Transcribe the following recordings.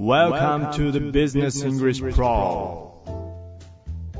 Welcome to the Business English Pro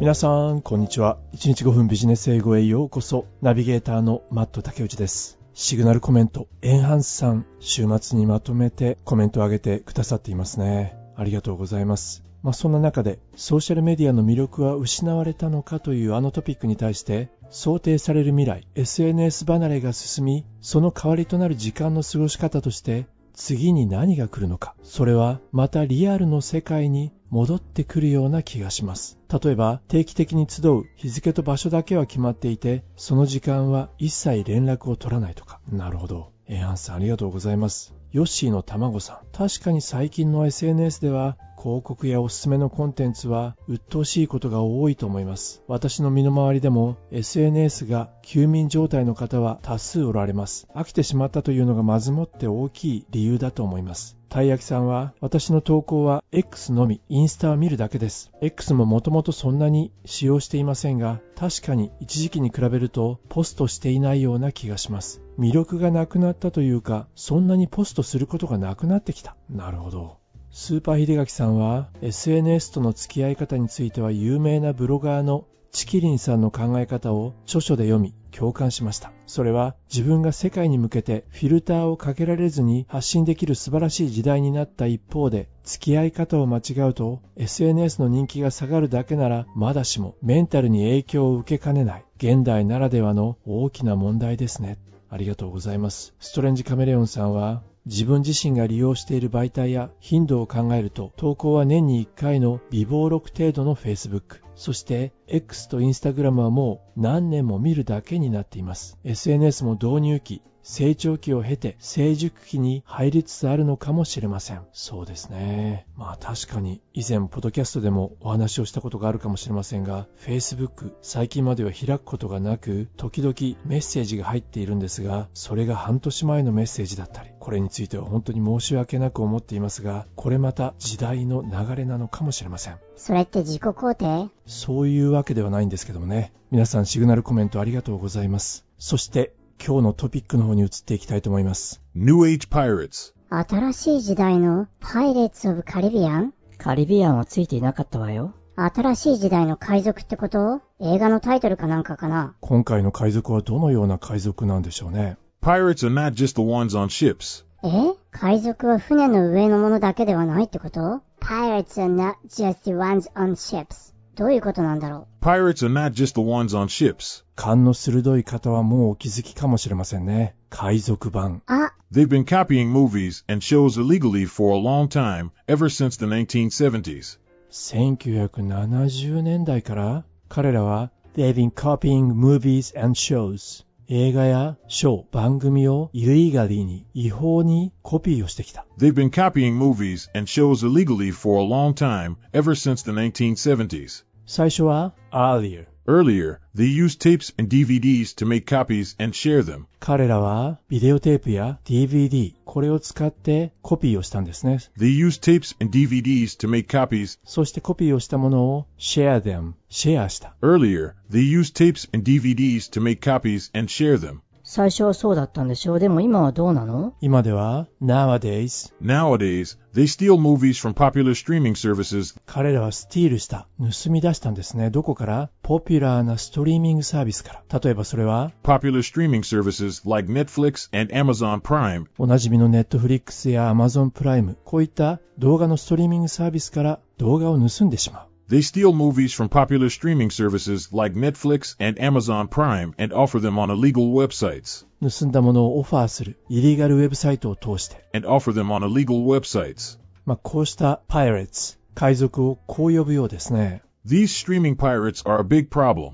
皆さん、こんにちは。1日5分ビジネス英語へようこそ。ナビゲーターのマット竹内です。シグナルコメント、エンハンスさん、週末にまとめてコメントを上げてくださっていますね。ありがとうございます。まあ、そんな中で、ソーシャルメディアの魅力は失われたのかというあのトピックに対して、想定される未来、SNS 離れが進み、その代わりとなる時間の過ごし方として、次に何が来るのか。それはまたリアルの世界に戻ってくるような気がします。例えば定期的に集う日付と場所だけは決まっていて、その時間は一切連絡を取らないとか。なるほど。エハンさんありがとうございます。ヨッシーの卵さん。確かに最近の SNS では広告やおすすめのコンテンツは鬱陶しいことが多いと思います。私の身の回りでも SNS が休眠状態の方は多数おられます。飽きてしまったというのがまずもって大きい理由だと思います。たい焼きさんは私の投稿は X のみ、インスタは見るだけです。X ももともとそんなに使用していませんが、確かに一時期に比べるとポストしていないような気がします。魅力がなくなったというか、そんなにポストすることがなくなってきた。なるほど。スーパー秀垣さんは SNS との付き合い方については有名なブロガーのチキリンさんの考え方を著書で読み共感しました。それは自分が世界に向けてフィルターをかけられずに発信できる素晴らしい時代になった一方で付き合い方を間違うと SNS の人気が下がるだけならまだしもメンタルに影響を受けかねない現代ならではの大きな問題ですね。ありがとうございます。ストレンジカメレオンさんは自分自身が利用している媒体や頻度を考えると投稿は年に1回の微暴録程度の Facebook そして X と Instagram はもう何年も見るだけになっています。SNS も導入期成長期を経て成熟期に入りつつあるのかもしれません。そうですね。まあ確かに以前ポッドキャストでもお話をしたことがあるかもしれませんが Facebook 最近までは開くことがなく時々メッセージが入っているんですがそれが半年前のメッセージだったりこれについては本当に申し訳なく思っていますがこれまた時代の流れなのかもしれません。それって自己肯定？そういうわけではないんですけどもね皆さんシグナルコメントありがとうございますそして今日のトピックの方に移っていきたいと思います。New Age Pirates. 新しい時代のパイレーツ・オブ・カリビアン？カリビアンはついていなかったわよ。新しい時代の海賊ってこと？映画のタイトルかなんかかな？今回の海賊はどのような海賊なんでしょうね。Pirates are not just the ones on ships. え？海賊は船の上のものだけではないってこと？?Pirates are not just the ones on ships. どういうことなんだろ Pirates are not just the ones on ships. 勘の鋭い方はもうお気づきかもしれませんね。海賊版。うあ、They've been copying movies and shows illegally for a long time, ever since the 1970s. 1970年代から彼らは They've been copying movies and shows 映画やショー、番組をイリーガリーに違法にコピーをしてきた。They've been copying movies and shows illegally for a long time, ever since the 1970s. 最初は earlier Earlier, they used tapes and DVDs to make copies and share them. 彼らはビデオテープや DVD これを使ってコピーをしたんですね。 They used tapes and DVDs to make copies. そしてコピーをしたものを share them シェアした。 Earlier, they used tapes and DVDs to make copies and share them. 最初はそうだったんでしょう。でも今はどうなの？今では nowadays Nowadays, they steal movies from popular streaming services 彼らはスティールした、盗み出したんですね。どこから？ポピュラーなストリーミングサービスから。例えばそれは、popular streaming services like Netflix and Amazon Prime. おなじみのネットフリックスや Amazon プライム、こういった動画のストリーミングサービスから動画を盗んでしまう。They steal movies from popular streaming services like Netflix and Amazon Prime and offer them on illegal websites. 盗んだものをオファーする、イリーガルウェブサイトを通して。 And offer them on illegal websites. まあ、こうしたパイレーツ、海賊をこう呼ぶようですね。 These streaming pirates are a big problem.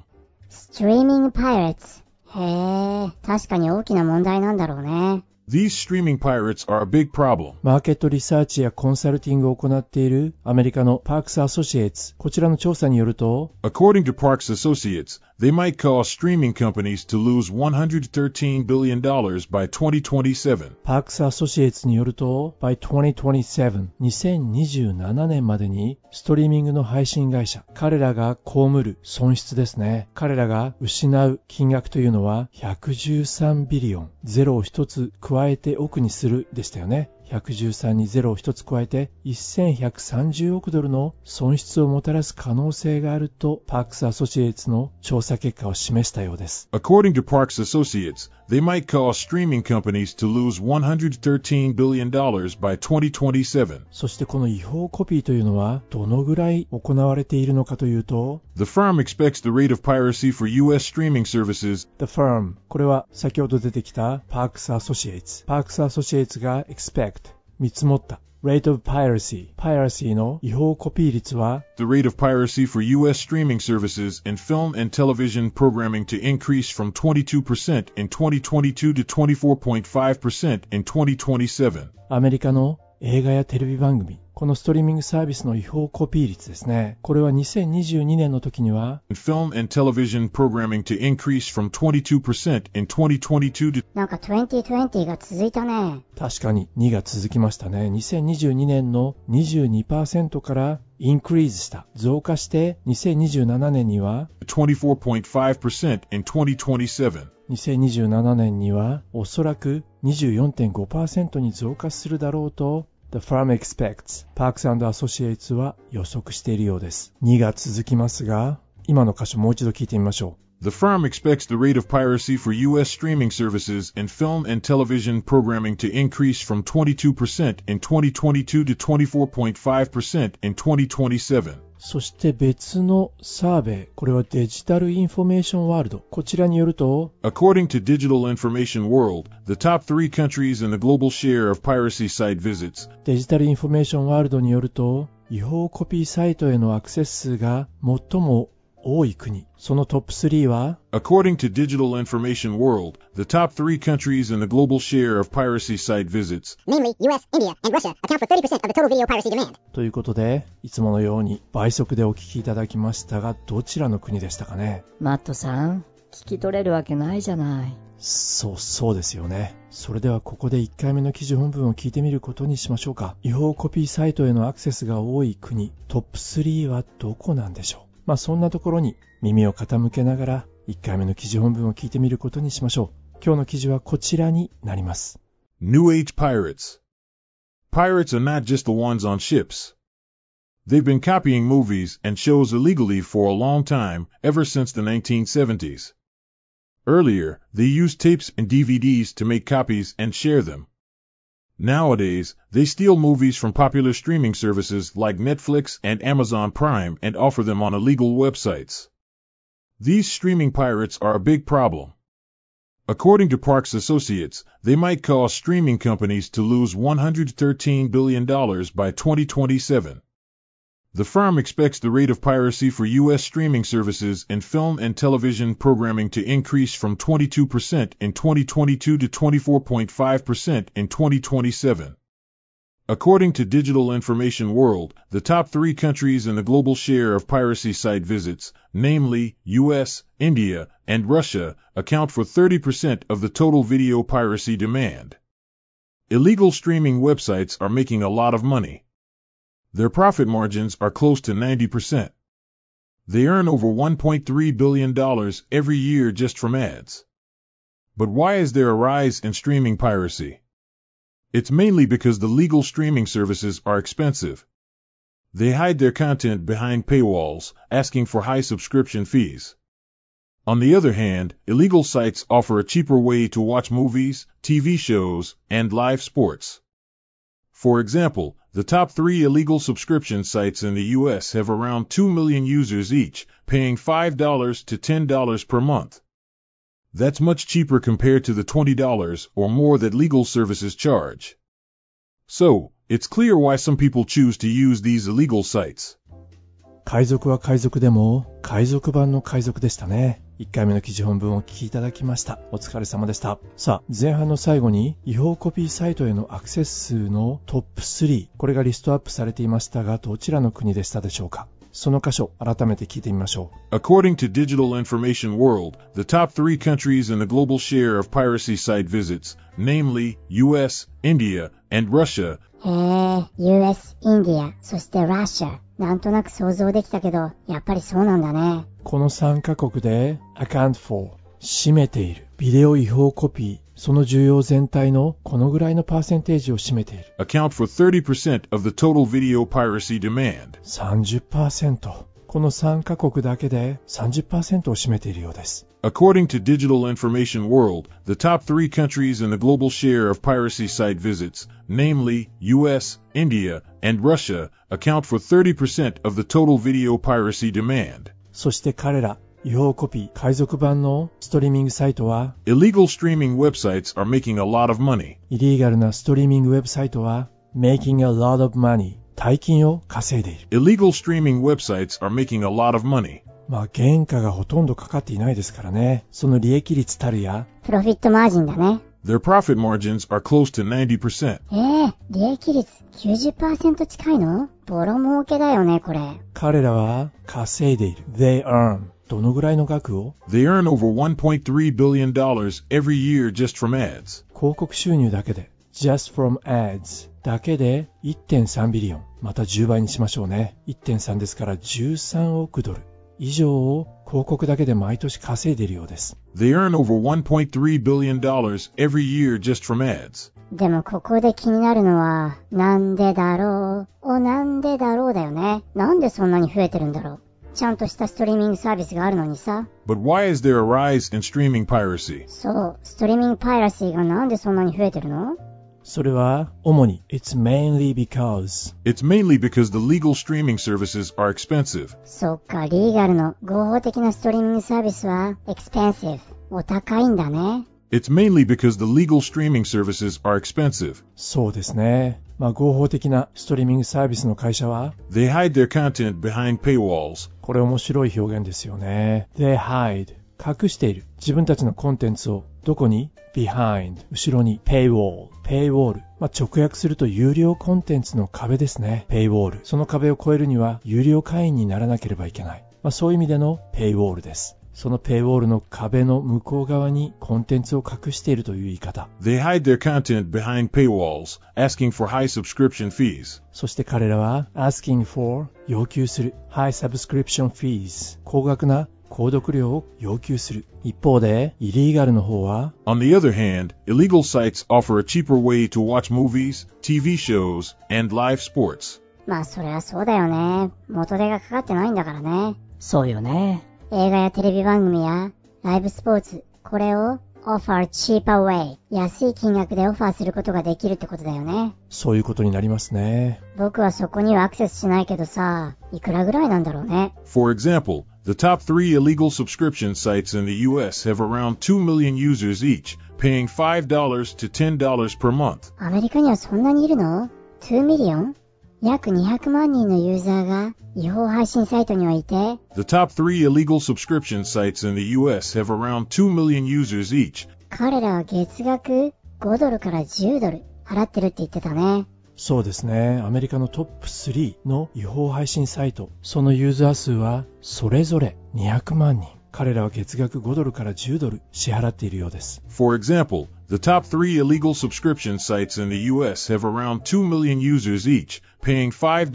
ストリーミング・パイレーツ。へえ、確かに大きな問題なんだろうね。 These streaming pirates are a big problem. マーケットリサーチやコンサルティングを行っているアメリカのパークスアソシエイツ、こちらの調査によると、 According to Parks Associates, they might cause streaming companies to lose $113 billion by 2027. パークスアソシエイツによると、by 2027、2027年までに、ストリーミングの配信会社、彼らが被る損失ですね。彼らが失う金額というのは、113ビリオン、ゼロを一つ加えて億にするでしたよね。113に0を1つ加えて1130億ドルの損失をもたらす可能性があるとパークスアソシエイツの調査結果を示したようです。According to Parks Associates, they might cause streaming companies to lose $113 billion by 2027. そしてこの違法コピーというのはどのぐらい行われているのかというと The firm expects the rate of piracy for U.S. streaming services The Firm これは先ほど出てきた Parks Associates Parks Associates が expect 見積もった Rate of Piracy Piracy の違法コピー率は the rate of piracy for U.S. streaming services and film and television programming to increase from 22% in 2022 to 24.5% in 2027. アメリカの 映画やテレビ番組このストリーミングサービスの違法コピー率ですねこれは2022年の時には And film and television programming to increase from 22% in 2022 to なんか2020が続いたね。確かに2が続きましたね2022年の22%からインクリーズした増加して2027年には24.5% in 2027. 2027年にはおそらく24.5%に増加するだろうと The firm expects Parks and Associates は予測しているようです。2が続きますが、今の箇所もう一度聞いてみましょ The firm expects the rate of piracy for U.S. streaming services and film and television programming to increase from 22% in 2022 to 24.5% in 2027. う。そして別のサーベイ、これはデジタルインフォメーションワールド。こちらによると、According to Digital Information World, the top three countries in the global share of piracy site visits デジタルインフォメーションワールドによると、違法コピーサイトへのアクセス数が最も多い国。そのトップ3は、According to Digital Information World, the top three countries in the global share of piracy site visits namely US, India, and Russia, account for 30% of the total video piracy demand. ということで、いつものように倍速でお聞きいただきましたが、どちらの国でしたかねマットさん、聞き取れるわけないじゃない。そう、そうですよね。それではここで1回目の記事本文を聞いてみることにしましょうか。違法コピーサイトへのアクセスが多い国、トップ3はどこなんでしょうまあそんなところに耳を傾けながら1回目の記事本文を聞いてみることにしましょう。今日の記事はこちらになります。New Age Pirates. Pirates are not just the ones on ships. They've been copying movies and shows illegally for a long time, ever since the 1970s. Earlier, they used tapes and DVDs to make copies and share them. Nowadays, they steal movies from popular streaming services like Netflix and Amazon Prime and offer them on illegal websites. These streaming pirates are a big problem. According to Parks Associates, they might cause streaming companies to lose $113 billion by 2027. The firm expects the rate of piracy for U.S. streaming services and film and television programming to increase from 22% in 2022 to 24.5% in 2027. According to Digital Information World, the top three countries in the global share of piracy site visits, namely US, India, and Russia, account for 30% of the total video piracy demand. Illegal streaming websites are making a lot of money. Their profit margins are close to 90%. They earn over $1.3 billion every year just from ads. But why is there a rise in streaming piracy? It's mainly because the legal streaming services are expensive. They hide their content behind paywalls, asking for high subscription fees. On the other hand, illegal sites offer a cheaper way to watch movies, TV shows, and live sports. For example, the top three illegal subscription sites in the US have around 2 million users each, paying $5 to $10 per month. That's much cheaper compared to the $20 or more that legal services charge. So, it's clear why some people choose to use these illegal sites. 海賊は海賊でも、海賊版の海賊でしたね。 1回目の記事本文をお聞きいただきました。お疲れ様でした。さあ、前半の最後に違法コピーサイトへのアクセス数のトップ3、これがリストアップされていましたが、どちらの国でしたでしょうかその箇所、改めて聞いてみましょう。According to Digital Information World, the top three countries in the global share of piracy site visits, namely US, India, and Russia, へえ、US、インディア、そして Russia。なんとなく想像できたけど、やっぱりそうなんだね。この3カ国で account for 占めているビデオ違法コピーその需要全体のこのぐらいのパーセンテージを占めている。account for 30% of the total video piracy demand. 30%。この3カ国だけで30%を占めているようです。According to Digital Information World, the top three countries in the global share of piracy site visits, namely US, India, and Russia, account for 30% of the total video piracy demand. そして彼ら、違法コピー、海賊版のストリーミングサイトは、 Illegal streaming websites are making a lot of money. イリーガルなストリーミングウェブサイトは、making a lot of money、大金を稼いでいる。 Illegal streaming websites are making a lot of money. まあ、原価がほとんどかかっていないですからね。その利益率たるや、プロフィットマージンだね。Their profit margins are close to 90%. ええ利益率90%近いの？ボロ儲けだよね、これ。彼らは稼いでいる。they earn。どのぐらいの額を？They earn over $1.3 billion every year just from ads. 広告収入だけで、just from ads だけで1.3ビリオン。また10倍にしましょうね。1.3ですから13億ドル以上を広告だけで毎年稼いでいるようです。They earn over $1.3 billion every year just from ads. でもここで気になるのは、なんでだろう、おなんでだろうだよね。なんでそんなに増えてるんだろう？ちゃんとしたストリーミングサービスがあるのにさ。But why is there a rise in streaming piracy? そう、ストリーミングパイラシーがなんでそんなに増えてるの？それは主に It's mainly because It's mainly because the legal streaming services are expensive. そっか、リーガルの合法的なストリーミングサービスは、expensive。お高いんだね。It's mainly because the legal streaming services are expensive. そうですね。まあ合法的なストリーミングサービスの会社は They hide their content behind paywalls. これ面白い表現ですよね。They hide 隠している。自分たちのコンテンツをどこに ?behind 後ろに paywall ペイウォール。ま、直訳すると有料コンテンツの壁ですね。ペイウォール。その壁を越えるには有料会員にならなければいけない。ま、そういう意味でのペイウォールです。そのペイウォールの壁の向こう側にコンテンツを隠しているという言い方。そして彼らは、要求する high 購読料を要求する。一方で、イリーガルの方は On the other hand, illegal sites offer a cheaper way to watch movies, TV shows, and live sports. まあそりゃそうだよね。元手がかかってないんだからね。そうよね。映画やテレビ番組やライブスポーツ、これを offer cheaper way 安い金額でオファーすることができるってことだよね。そういうことになりますね。僕はそこにはアクセスしないけどさ、いくらぐらいなんだろうね。For example, the top three illegal subscription sites in the US have around 2 million users each, paying $5 to $10 per month. アメリカにはそんなにいるの ?2 ミリオン約200万人のユーザーが違法配信サイトにはいて、The top three illegal subscription sites in the US have around 2 million users each, 彼らは月額5ドルから10ドル払ってるって言ってたね。そうですね。アメリカのトップ3の違法配信サイト。そのユーザー数はそれぞれ200万人。彼らは月額5ドルから10ドル支払っているようです。For example, the top three illegal subscription sites in the US have around 2 million users each, paying $5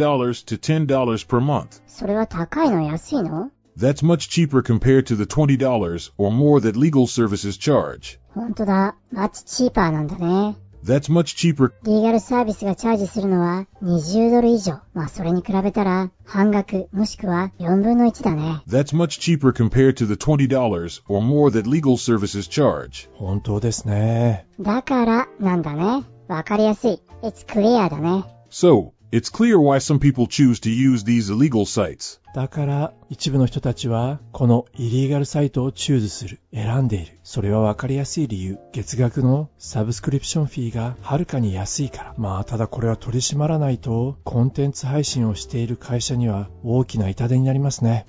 to $10 per month. それは高いの安いの That's much cheaper compared to the $20 or more that legal services charge. ほんとだ。マッチチーパーなんだね。 That's much cheaper リーガルサービスがチャージするのは20ドル以上。まあそれに比べたら半額もしくは4分の1だね。 That's much cheaper compared to the $20 or more that legal services charge. 本当ですね。だからなんだね。わかりやすい。It's clear だね。 So, it's clear why some people choose to use these illegal sites. だから一部の人たちはこのイリーガルサイトをチューズする、選んでいる。それはわかりやすい理由。月額のサブスクリプションフィーがはるかに安いから。まあただこれは取り締まらないとコンテンツ配信をしている会社には大きな痛手になりますね。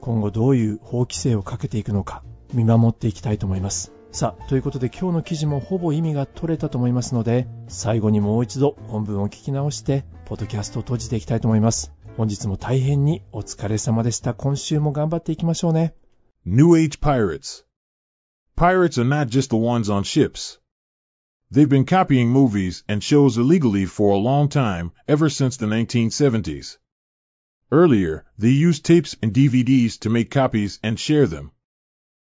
今後どういう法規制をかけていくのか見守っていきたいと思います。さあ、ということで今日の記事もほぼ意味が取れたと思いますので、最後にもう一度本文を聞き直して、ポッドキャストを閉じていきたいと思います。本日も大変にお疲れ様でした。今週も頑張っていきましょうね。New Age Pirates. Pirates are not just the ones on ships. They've been copying movies and shows illegally for a long time, ever since the 1970s. Earlier, they used tapes and DVDs to make copies and share them.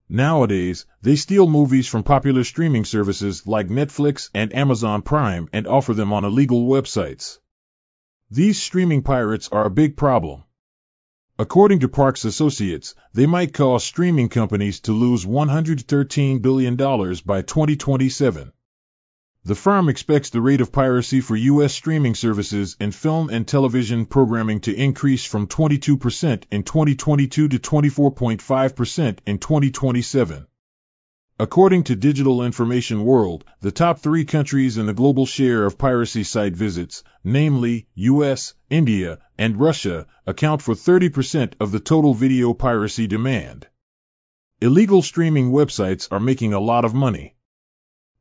Nowadays, they steal movies from popular streaming services like Netflix and Amazon Prime and offer them on illegal websites. These streaming pirates are a big problem. According to Parks Associates, they might cause streaming companies to lose $113 billion by 2027. The firm expects the rate of piracy for U.S. streaming services and film and television programming to increase from 22% in 2022 to 24.5% in 2027. According to Digital Information World, the top three countries in the global share of piracy site visits, namely US, India, and Russia, account for 30% of the total video piracy demand. Illegal streaming websites are making a lot of money.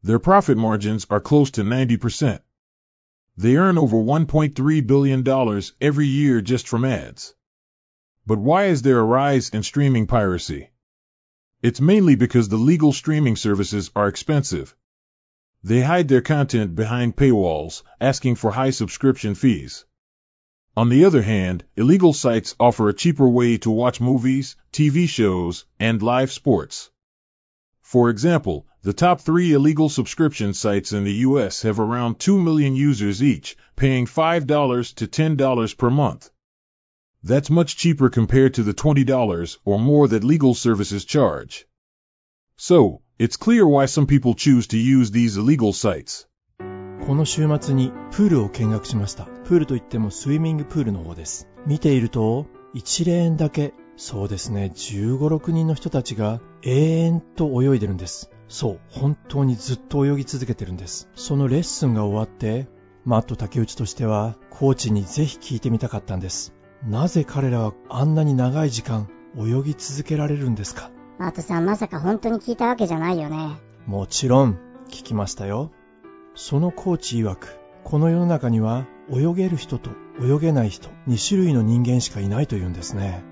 Their profit margins are close to 90%. They earn over $1.3 billion every year just from ads. But why is there a rise in streaming piracy? It's mainly because the legal streaming services are expensive. They hide their content behind paywalls, asking for high subscription fees. On the other hand, illegal sites offer a cheaper way to watch movies, TV shows, and live sports. For example, the top three illegal subscription sites in the US have around 2 million users each, paying $5 to $10 per month. That's much cheaper compared to the $20 or more that legal services charge. So, it's clear why some people choose to use these illegal sites. この週末にプールを見学しました。プールといってもスイミングプールの方です。見ていると、1レーンだけ、そうですね、15、6人の人たちが永遠と泳いでるんです。 そう、本当にずっと泳ぎ続けてるんです。そのレッスンが終わって、マット竹内としては、コーチにぜひ聞いてみたかったんです。なぜ彼らはあんなに長い時間泳ぎ続けられるんですか？マットさんまさか本当に聞いたわけじゃないよね。もちろん聞きましたよ。そのコーチ曰く、この世の中には泳げる人と泳げない人、2種類の人間しかいないというんですね。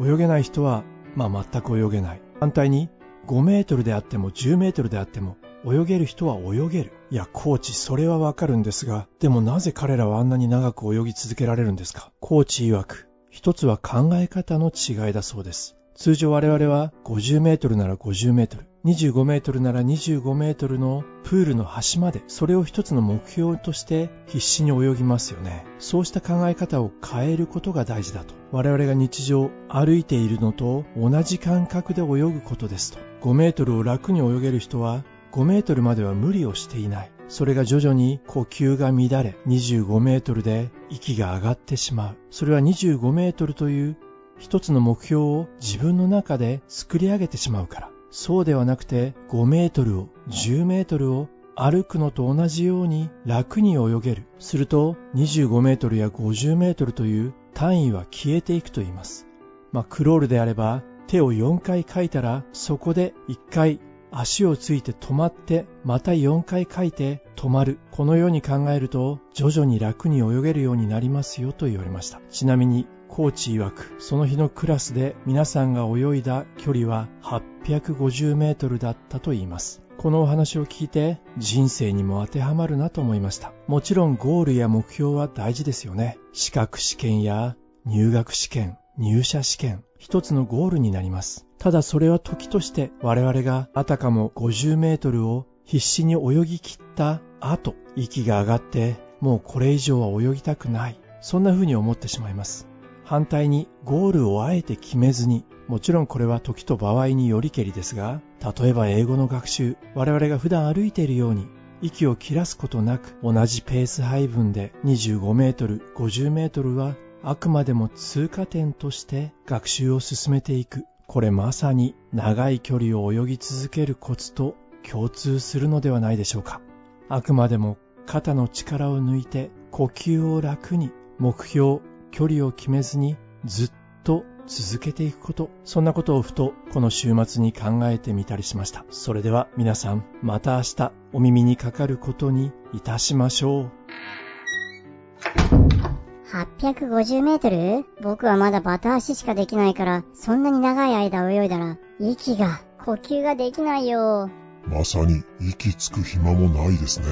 泳げない人は、まあ全く泳げない。反対に、5メートルであっても10メートルであっても、泳げる人は泳げる。いや、コーチ、それはわかるんですが、でもなぜ彼らはあんなに長く泳ぎ続けられるんですか？コーチ曰く、一つは考え方の違いだそうです。通常我々は50メートルなら50メートル、25メートルなら25メートルのプールの端まで、それを一つの目標として必死に泳ぎますよね。そうした考え方を変えることが大事だと。我々が日常歩いているのと同じ感覚で泳ぐことですと。5メートルを楽に泳げる人は5メートルまでは無理をしていない。それが徐々に呼吸が乱れ、25メートルで息が上がってしまう。それは25メートルという一つの目標を自分の中で作り上げてしまうから。そうではなくて5メートルを10メートルを歩くのと同じように楽に泳げる。すると25メートルや50メートルという単位は消えていくと言います。まあクロールであれば手を4回書いたらそこで1回足をついて止まってまた4回書いて止まる。このように考えると徐々に楽に泳げるようになりますよと言われました。ちなみにコーチ曰く、その日のクラスで皆さんが泳いだ距離は850メートルだったと言います。このお話を聞いて人生にも当てはまるなと思いました。もちろんゴールや目標は大事ですよね。資格試験や入学試験、入社試験、一つのゴールになります。ただそれは時として我々があたかも50メートルを必死に泳ぎ切った後、息が上がってもうこれ以上は泳ぎたくない。そんな風に思ってしまいます。反対にゴールをあえて決めずに、もちろんこれは時と場合によりけりですが、例えば英語の学習、我々が普段歩いているように、息を切らすことなく同じペース配分で25メートル、50メートルはあくまでも通過点として学習を進めていく。これまさに長い距離を泳ぎ続けるコツと共通するのではないでしょうか。あくまでも肩の力を抜いて呼吸を楽に目標、距離を決めずにずっと続けていくこと。そんなことをふとこの週末に考えてみたりしました。それでは皆さんまた明日お耳にかかることにいたしましょう。850メートル？僕はまだバタ足しかできないから、そんなに長い間泳いだら、息が、呼吸ができないよ。まさに息つく暇もないですね。